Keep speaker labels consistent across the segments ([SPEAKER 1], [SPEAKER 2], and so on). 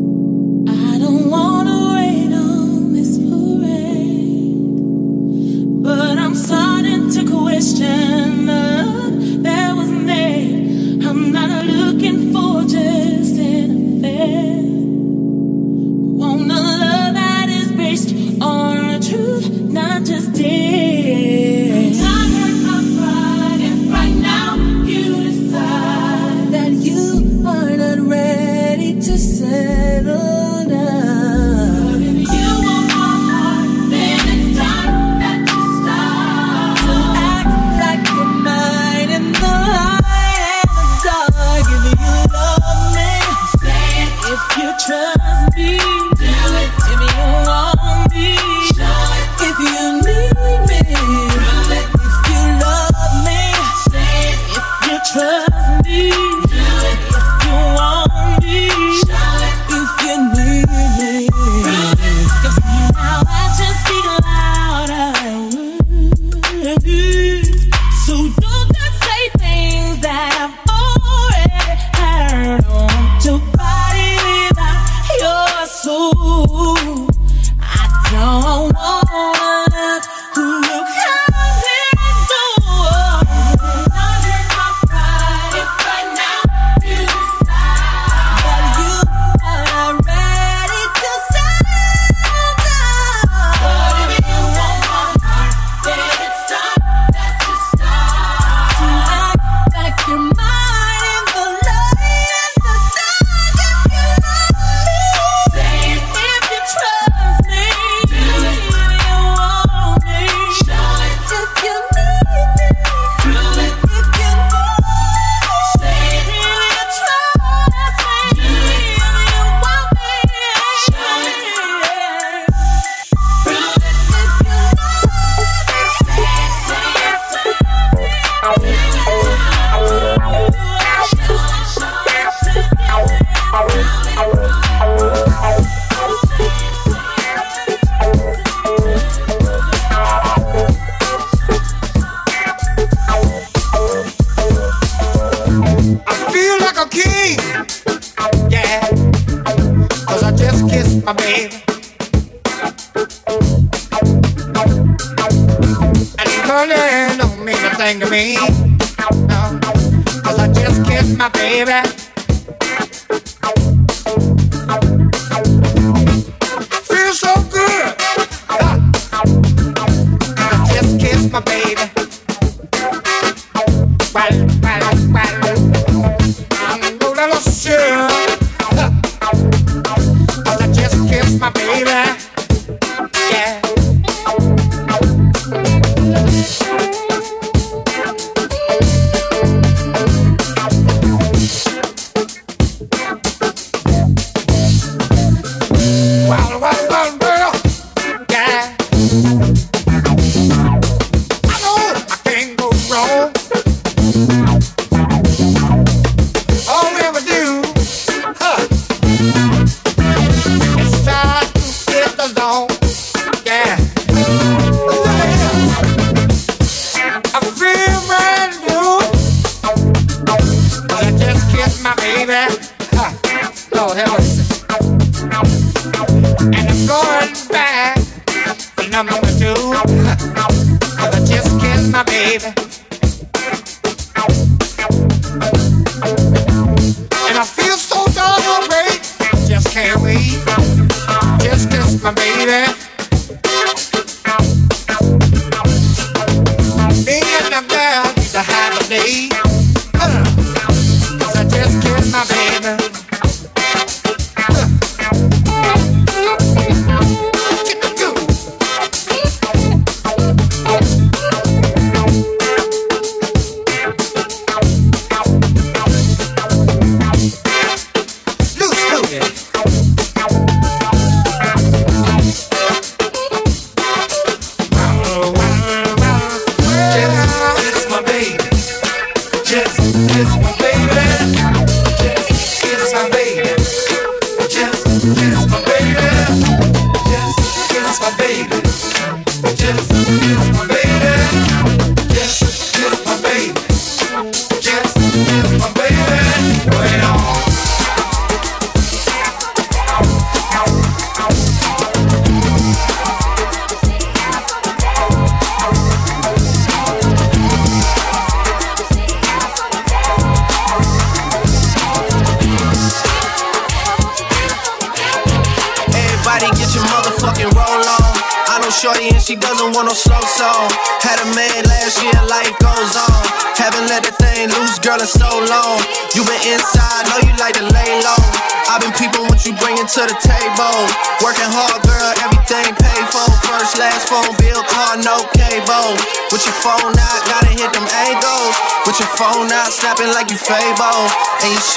[SPEAKER 1] Yes,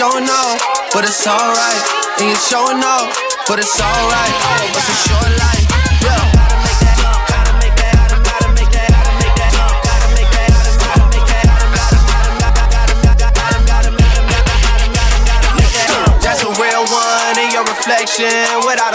[SPEAKER 2] showing off, but it's alright. And you're showing off, but it's alright. It's a short life. Yeah. reflection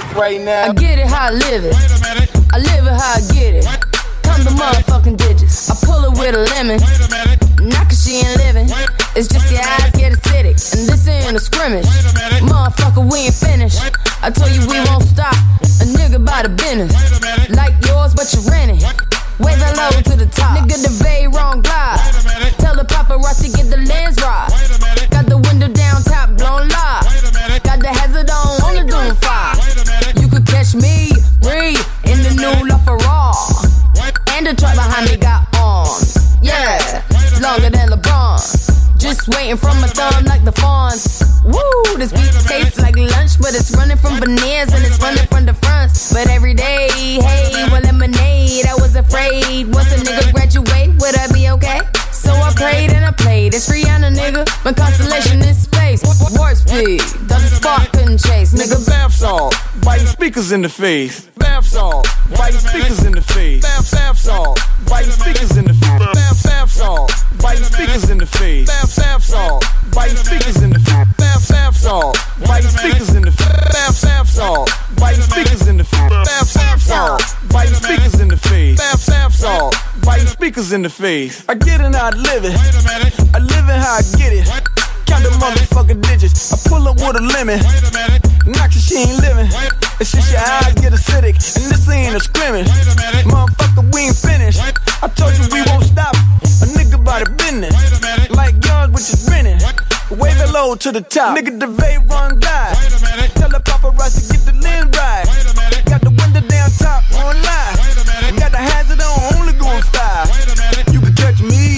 [SPEAKER 2] that
[SPEAKER 3] right now.
[SPEAKER 4] I get it how I live it. I live it how I get it. Come the motherfucking digits. I pull it with a lemon. Not cause she ain't living. It's just your eyes get acidic. And this ain't a scrimmage. Motherfucker, we ain't finished. I told you we won't stop. A nigga by the business. Like yours, but you renting. Wave it low to the top. Nigga, the bay wrong glide. Tell the paparazzi get the lens right. Got the window down, top blown live. Got the hazard on, on the doom me, breathe, in the new LaFerrari. And the truck behind me got arms. Yeah, longer than LeBron. Just waiting from my thumb like the fawns. Woo, this beat tastes like lunch, but it's running from veneers and it's running from the fronts. But every day, hey, well, lemonade. I was afraid once a nigga graduate, would I be? So I prayed and I played. It's Rihanna, nigga. My constellation is space. Warp speed. Doesn't spark, couldn't chase. Nigga,
[SPEAKER 3] bath salt. Biting speakers in the face. Bath salt. Biting speakers in the face. Bath, bath salt. Biting speakers in the face. Bath, bath Biting in the face. I get it, I live it. I live it how I get it. Count the motherfucking digits. I pull up with a lemon. Not cause she ain't living. It's just your eyes get acidic. And this ain't a scrimmage. Motherfucker, we ain't finished. I told you we won't stop. A nigga by the business. Like yours, which is grinning. Wave it low to the top. Nigga, the vape run die. Tell the paparazzi get the lens right. Got the window down top on live. Got the hazard on, only going five. You can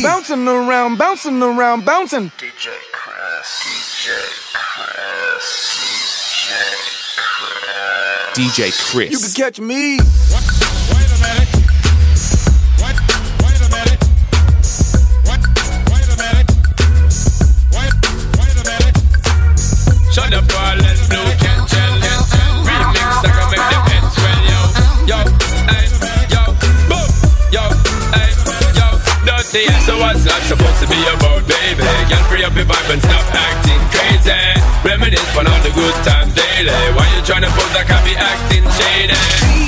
[SPEAKER 3] catch bouncing around, bouncing around, bouncing.
[SPEAKER 5] DJ Chris. DJ Chris. DJ Chris.
[SPEAKER 6] DJ Chris.
[SPEAKER 3] You can catch me.
[SPEAKER 7] Shut Dirty, so what's that supposed to be about, baby? Girl, free up your vibe and stop acting crazy. Reminisce on all the good times daily. Why you tryna pose like I be acting shady?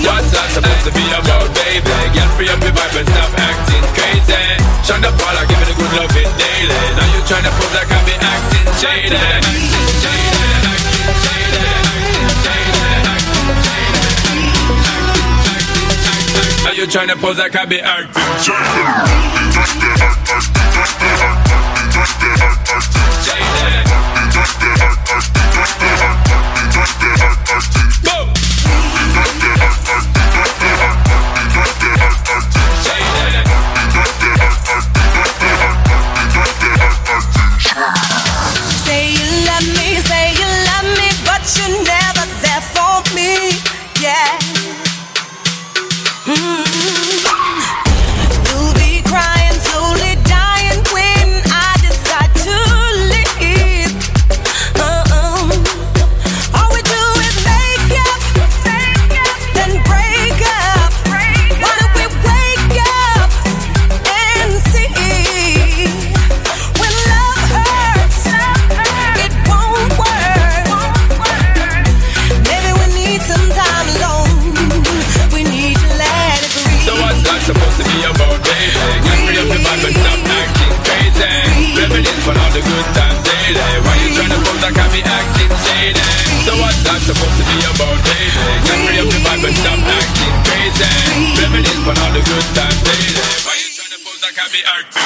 [SPEAKER 7] What's that supposed to be about, baby? Girl, free up your vibe and stop acting crazy. Shonda Paula, give me the good loving daily. Now you tryna pose like I be acting shady. Acting shady, acting shady, acting shady. Now you tryna pose like I be acting
[SPEAKER 8] Say
[SPEAKER 7] On all the good times daily. Why you tryna pose like I be acting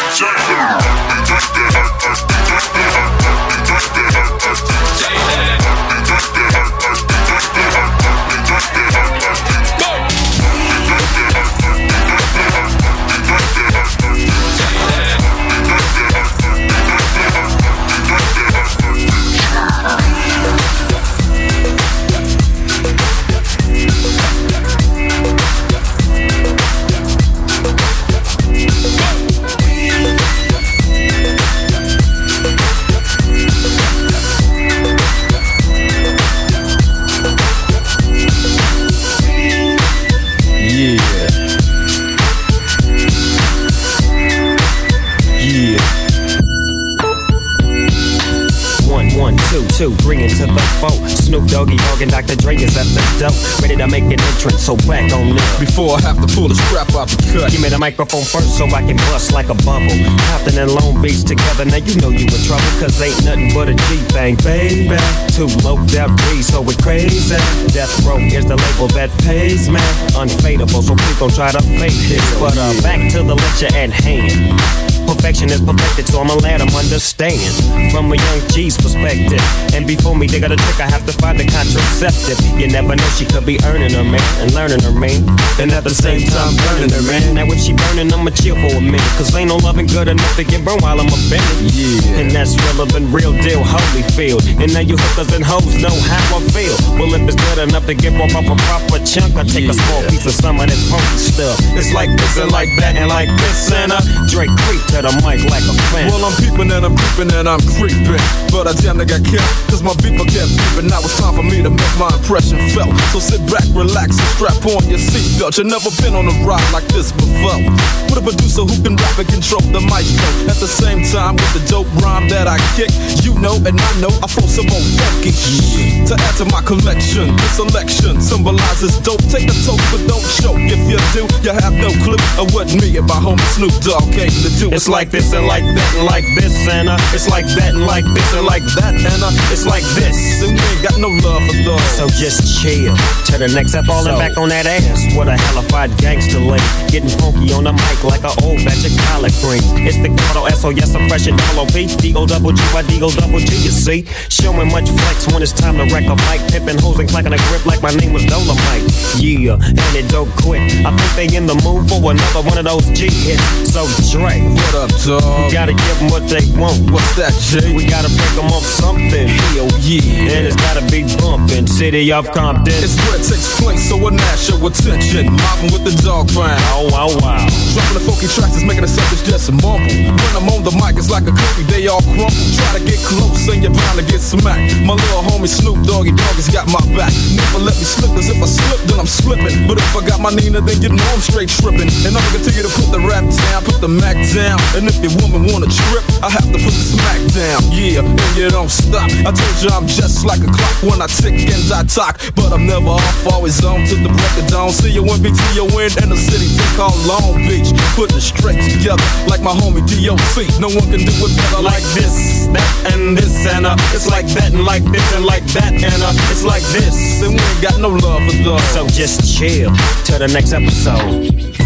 [SPEAKER 9] Doggy Dogg and Dr. Dre is at the door. Ready to make an entrance, so back on up.
[SPEAKER 10] Before I have to pull the strap off the cut.
[SPEAKER 9] Give me the microphone first so I can bust like a bubble. Compton and Long Beach together, now you know you in trouble. Cause ain't nothing but a G thing, baby. Too low that breeze, so we're crazy. Death Row is the label that pays, man. Unfadable, so please don't try to fake this. But uh, back to the lecture at hand. Perfection is perfected, so I'ma let them understand from a young G's perspective. And before me, they got a trick, I have to find a contraceptive. You never know, she could be earning her man and learning her man. And at the same time, burning her man. Now, if she burning, I'ma chill for a minute. Cause ain't no loving good enough to get burned while I'm a offended.
[SPEAKER 10] Yeah.
[SPEAKER 9] And that's relevant, real deal, Holyfield. And now you hookers and hoes know how I feel. Well, if it's good enough to get off a proper chunk, I take a small piece of some of that funky stuff. It's like this and like that and like this and a Drake creep to the mic like a fan.
[SPEAKER 10] Well, I'm peeping and I'm creeping and I'm creeping. But I damn near got killed. Cause my beeper kept beeping. Now it's time for me to make my impression felt. So sit back, relax, and strap on your seatbelt. You've never been on a ride like this before. With a producer who can rap and control the maestro. At the same time, with the dope rhyme that I kick, you know and I know I throw some more funky shit to add to my collection. This selection symbolizes dope. Take a toke, but don't choke. If you do, you have no clue of what me and my homie Snoop Dogg came to do.
[SPEAKER 9] It's like this and like that and like this and uh, it's like that and like this and like that and uh, it's like this.
[SPEAKER 10] Then we ain't got no love for those.
[SPEAKER 9] So just chill to the next step, falling
[SPEAKER 10] So-
[SPEAKER 9] back on that ass. What a hellified gangster lady, getting funky on the mic like an old batch of collard greens. It's the Gato SOS oppression double P D O double G Y D O double G. You see, showing much flex when it's time to wreck a mic, pipping hoes and clacking a grip like my name was Dolomite. Yeah, and it don't quit. I think they in the mood for another one of those G hits. So Dre,
[SPEAKER 10] up, dog?
[SPEAKER 9] We gotta give them what they want.
[SPEAKER 10] What's that, Jay?
[SPEAKER 9] We gotta break them off something.
[SPEAKER 10] Hell yeah.
[SPEAKER 9] And it's gotta be bumping. City of Compton.
[SPEAKER 10] It's where it takes place, so a national attention. Mobbing with the dog pound.
[SPEAKER 9] Oh, wow, wow.
[SPEAKER 10] Dropping the funky tracks is making the suckers just mumble. When I'm on the mic, it's like a cookie, they all crumble. Try to get close and you're bound to get smacked. My little homie Snoop Doggy Dogg has got my back. Never let me slip, cause if I slip, then I'm slipping. But if I got my Nina, then you know I'm straight tripping. And I'm gonna continue to put the rap down, put the Mac down. And if your woman wanna trip, I have to put the smack down. Yeah, and you don't stop. I told you I'm just like a clock when I tick and I talk. But I'm never off, always on to the break of dawn. See you when BT you win and the city they call Long Beach. Put the straight together like my homie DOC. No one can do it better like this, that, and this, and uh. It's like that, and like this, and like that, and uh. It's like this, and we ain't got no love for love.
[SPEAKER 11] So just chill till the next episode.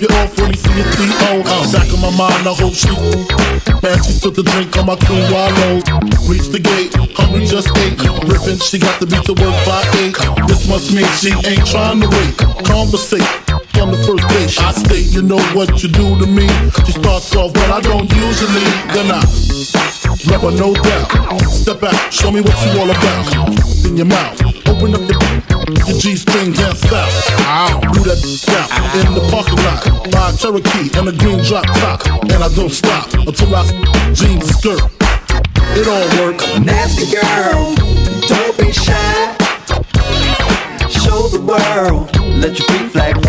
[SPEAKER 12] you off when you
[SPEAKER 13] see your
[SPEAKER 14] feet on. Back of my mind, the whole sheet. Bastards took the drink on my queen wallow. Reach the gate, hungry just ate. Rippin', she got to beat the work by eight. This must mean she ain't trying to wait. Conversate on the first date. I state, you know what you do to me. She starts off, but I don't usually. Then I never no doubt. Step out, show me what you all about. In your mouth, open up the your G-string gassed out. stop. Do that out in the parking lot. My Cherokee and a green drop top. And I don't stop until I jeans skirt. It all works.
[SPEAKER 15] Nasty girl, don't be shy. Show the world, let your feet flag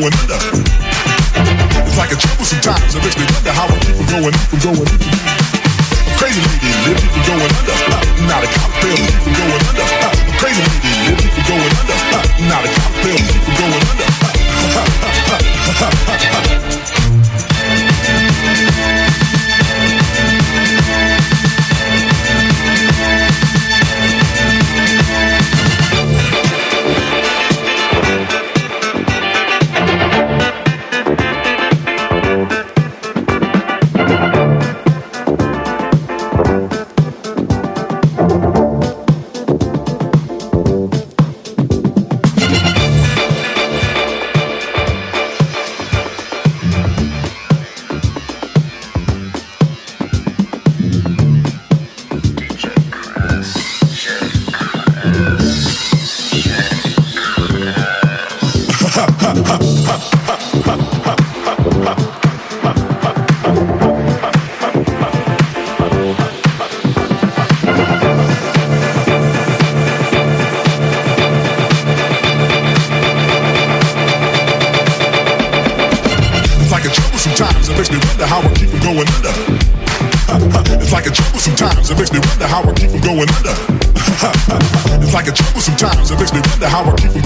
[SPEAKER 14] going under. It's like a trouble sometimes. It makes me wonder how I keep from going from going. Crazy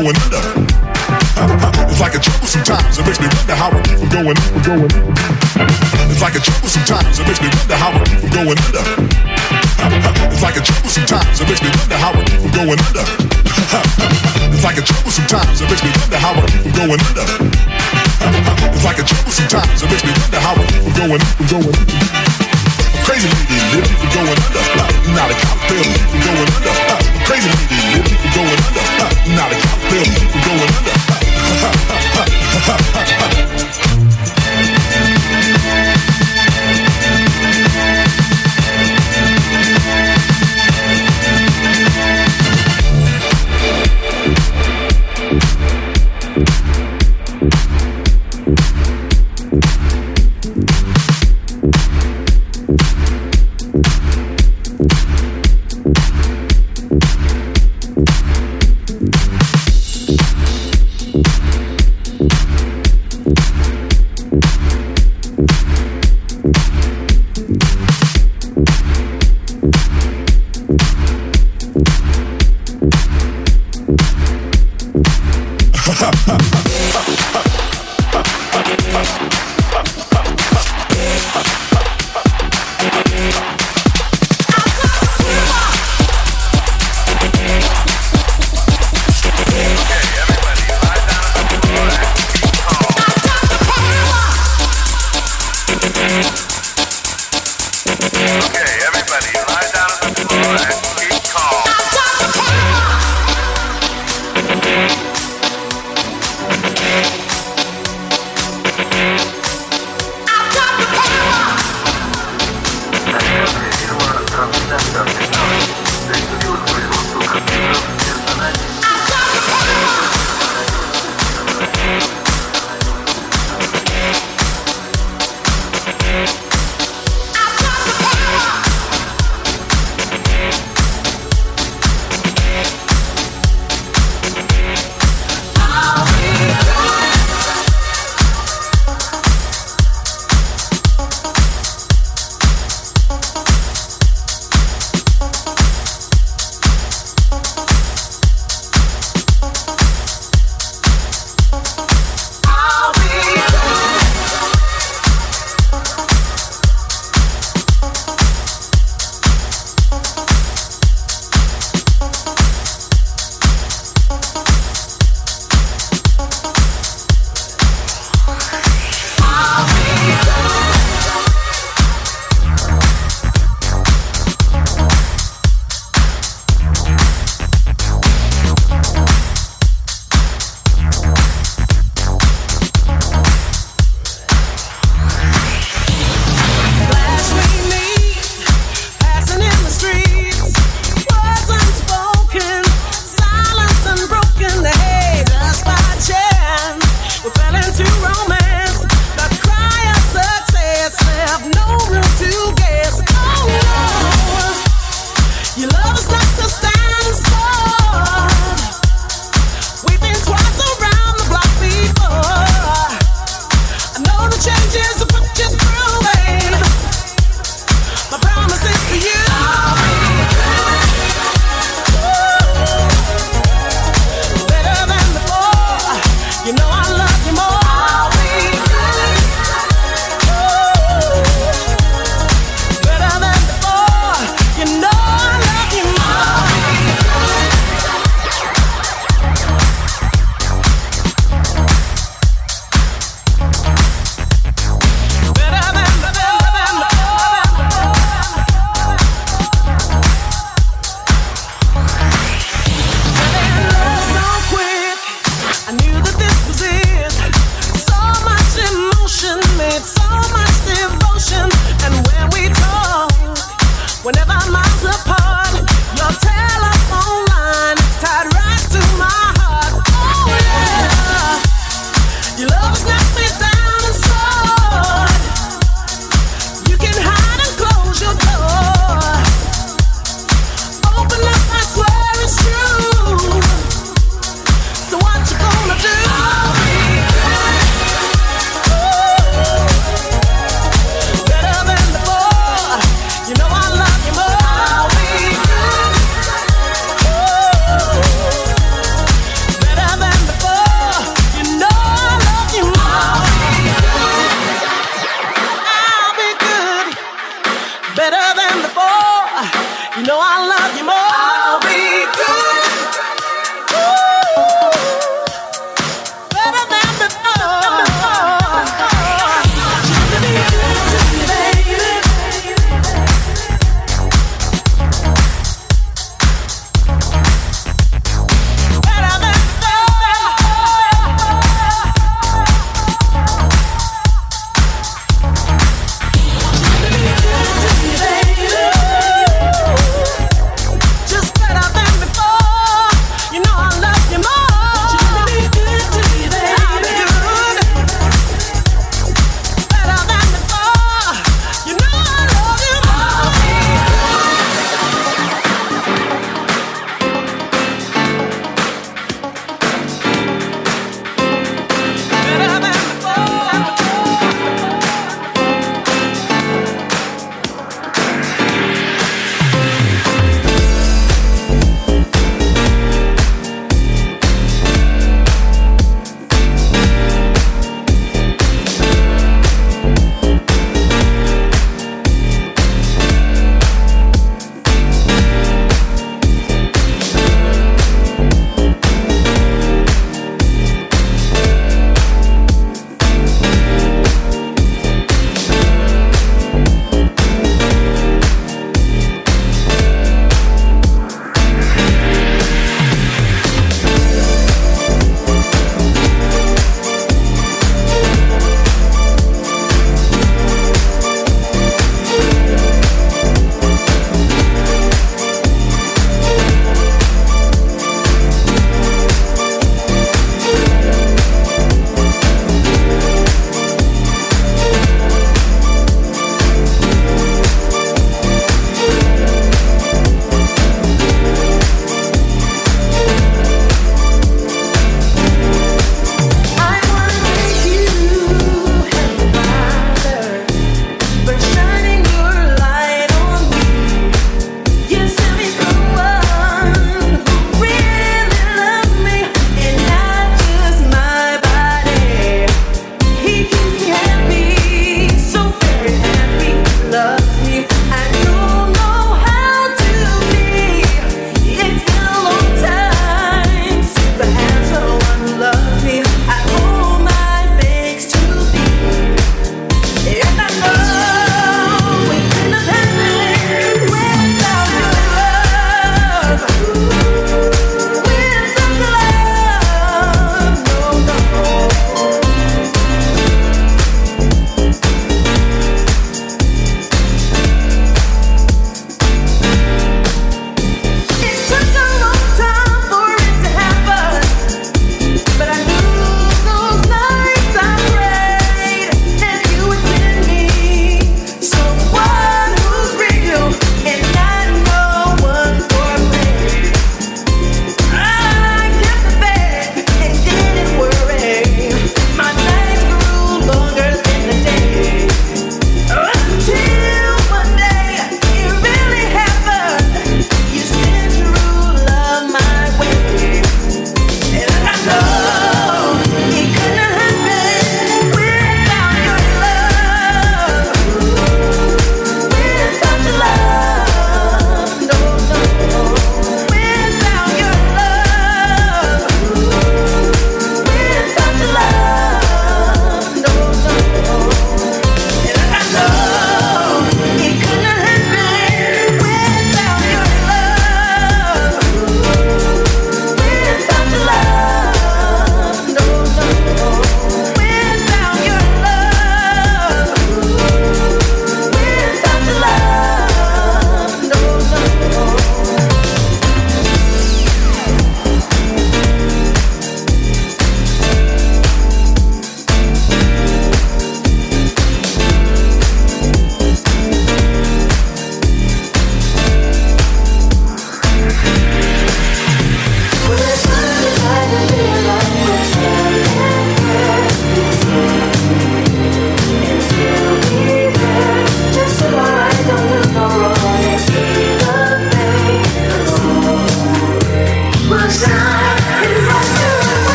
[SPEAKER 14] going under. It's like a trouble sometimes. It makes me wonder how I keep from going
[SPEAKER 15] going. It's like a trouble sometimes. It makes me wonder how I keep from going under. It's like a trouble sometimes. It makes me wonder how I keep from going under. It's like a trouble sometimes. It makes me wonder how I keep from going under. It's like a trouble sometimes. It makes me wonder how I keep from going going. Crazy lady living for going under. Not a cop me for going under. Crazy lady living for going under. Not a cop me for going under.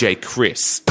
[SPEAKER 6] DJ Chris.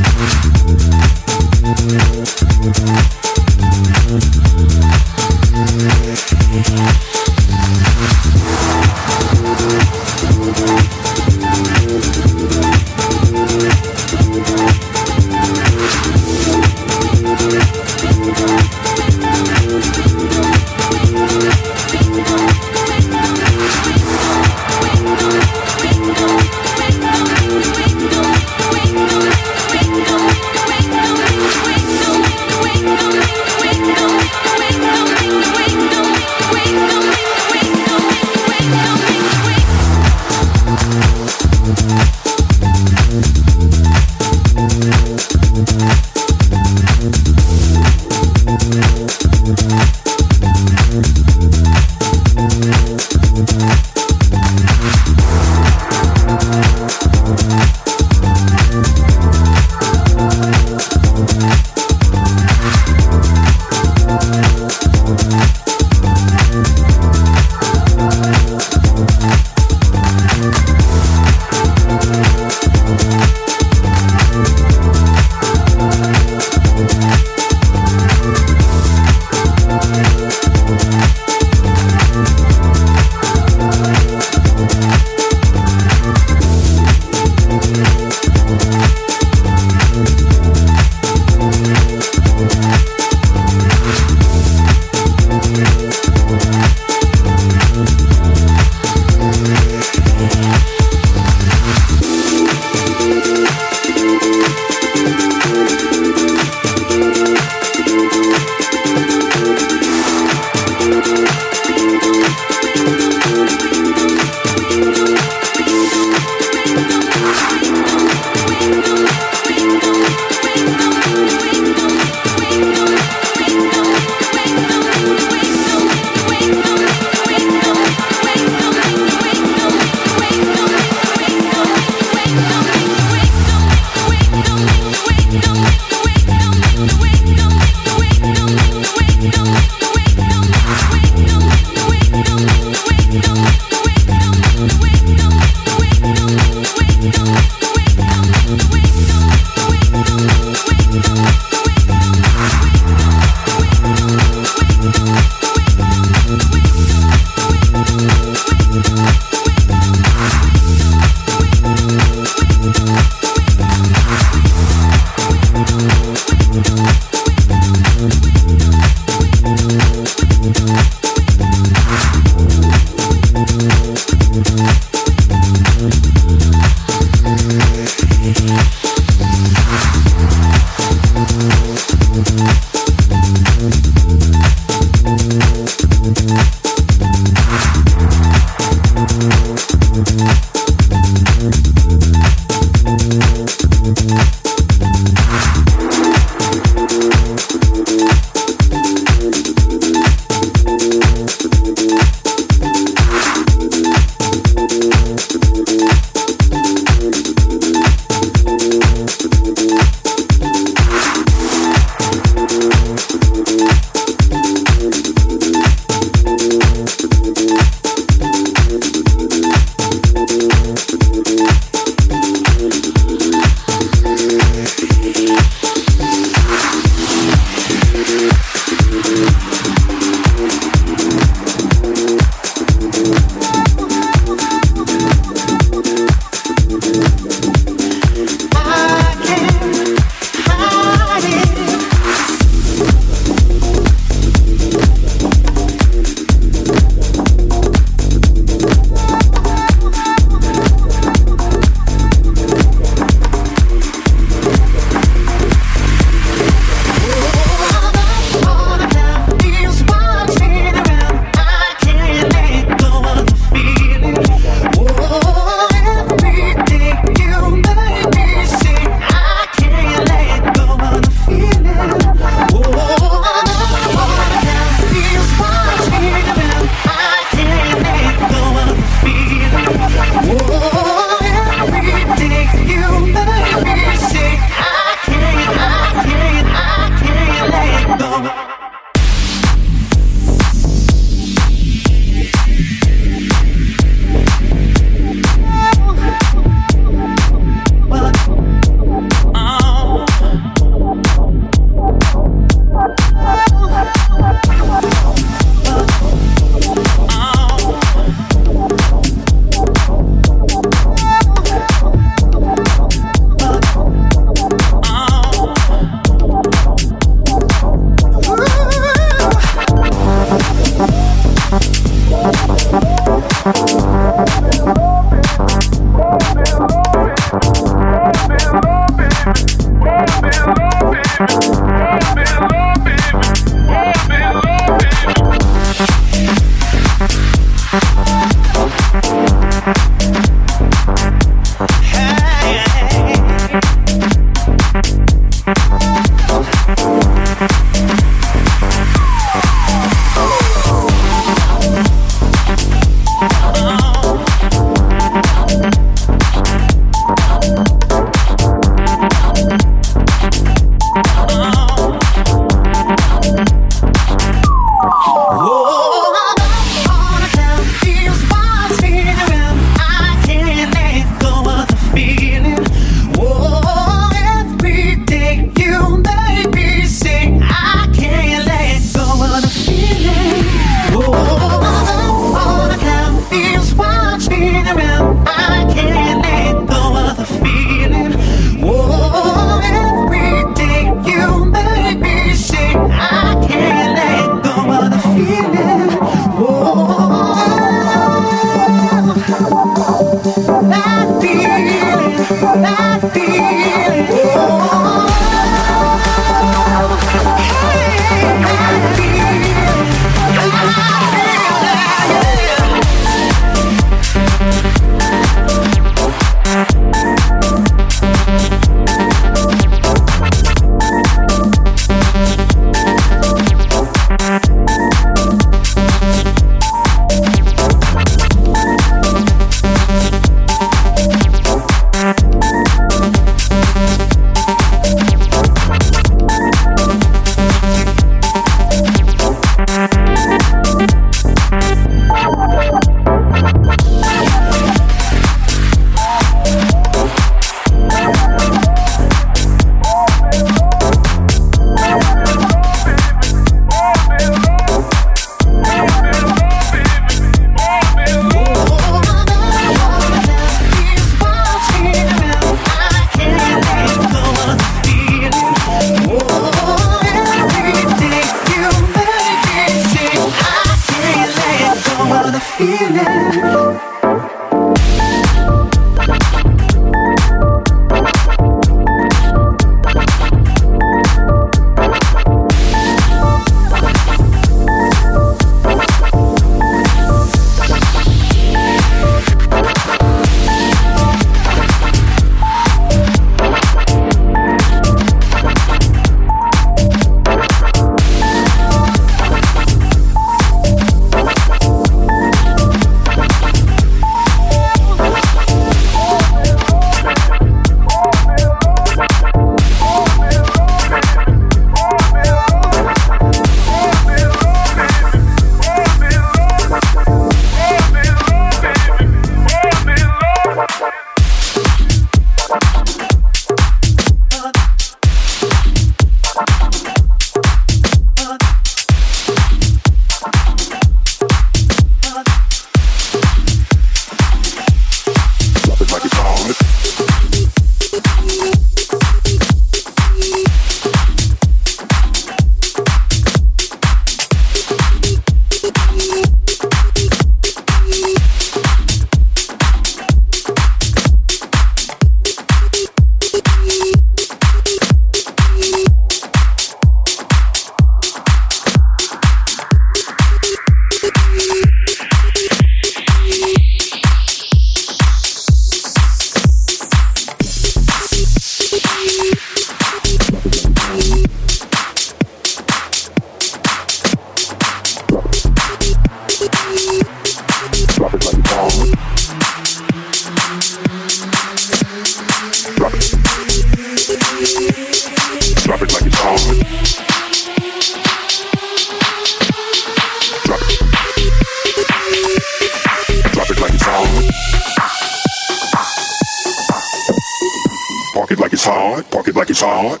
[SPEAKER 15] hard, park it like it's hard.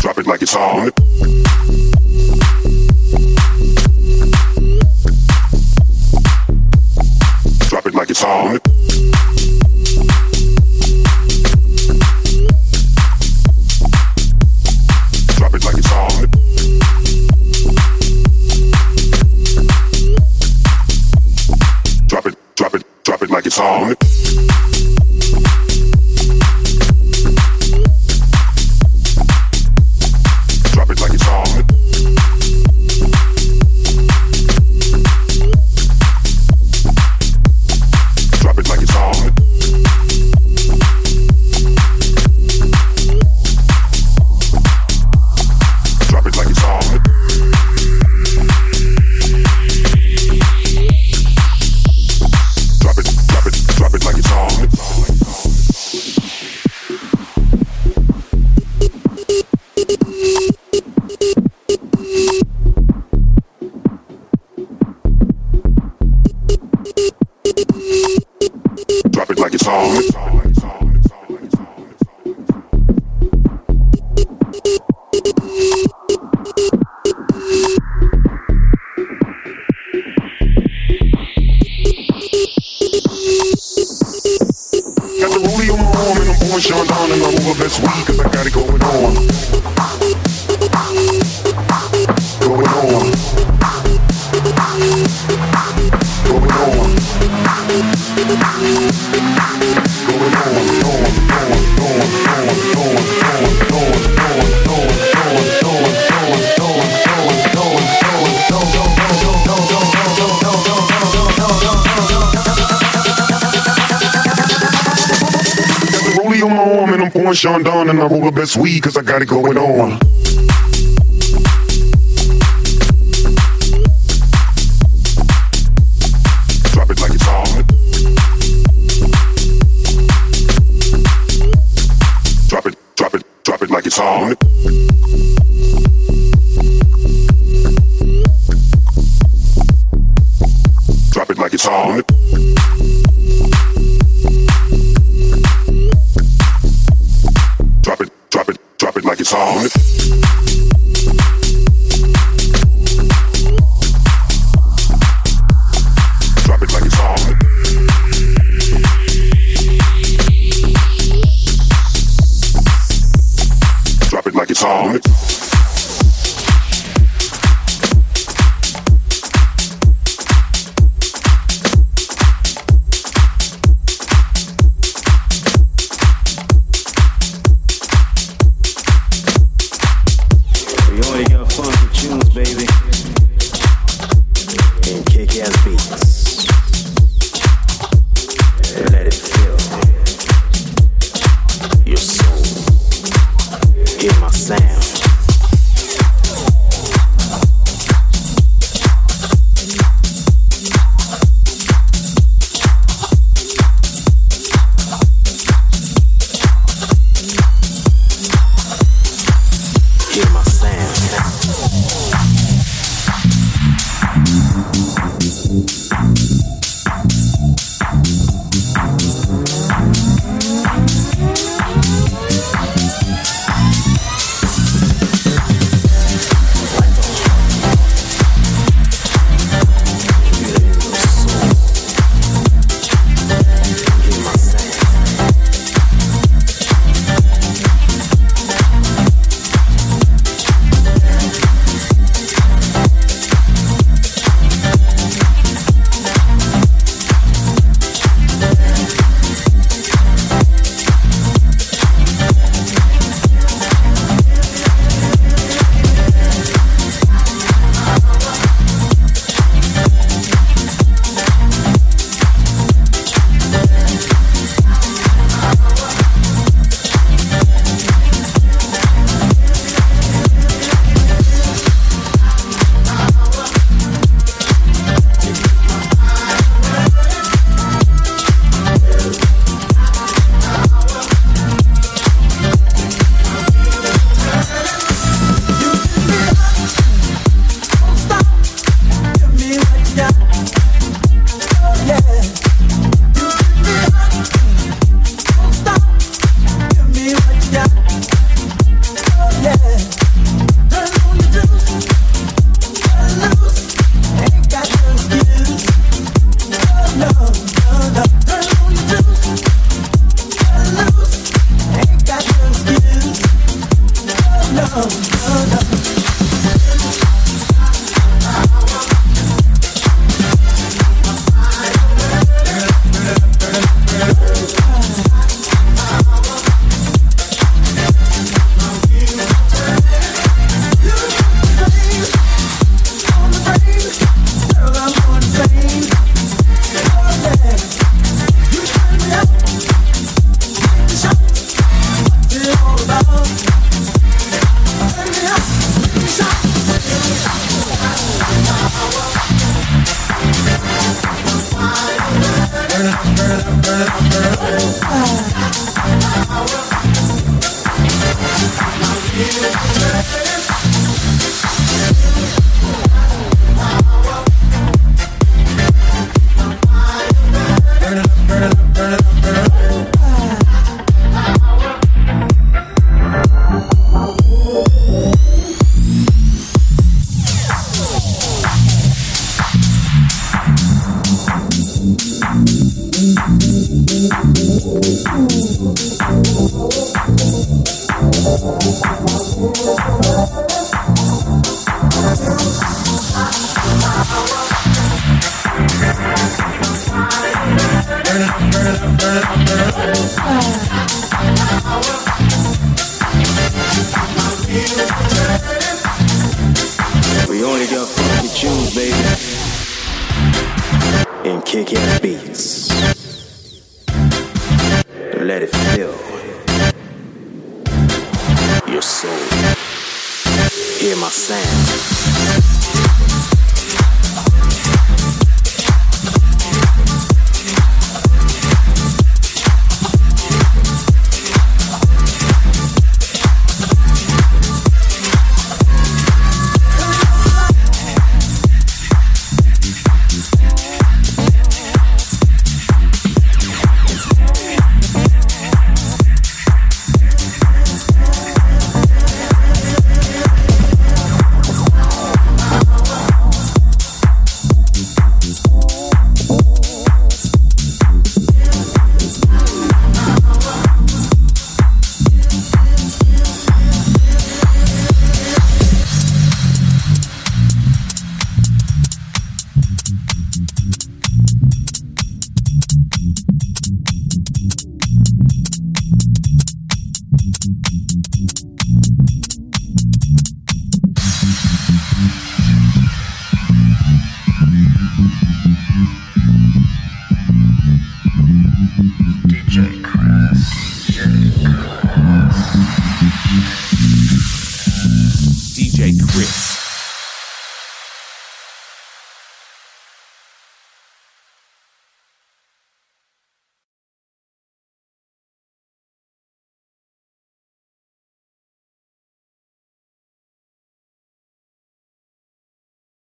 [SPEAKER 15] Drop it like it's hard. Drop it like it's hard. song. doing Sean Don and I roll the best weed cause I got it going on. it like it's
[SPEAKER 5] on.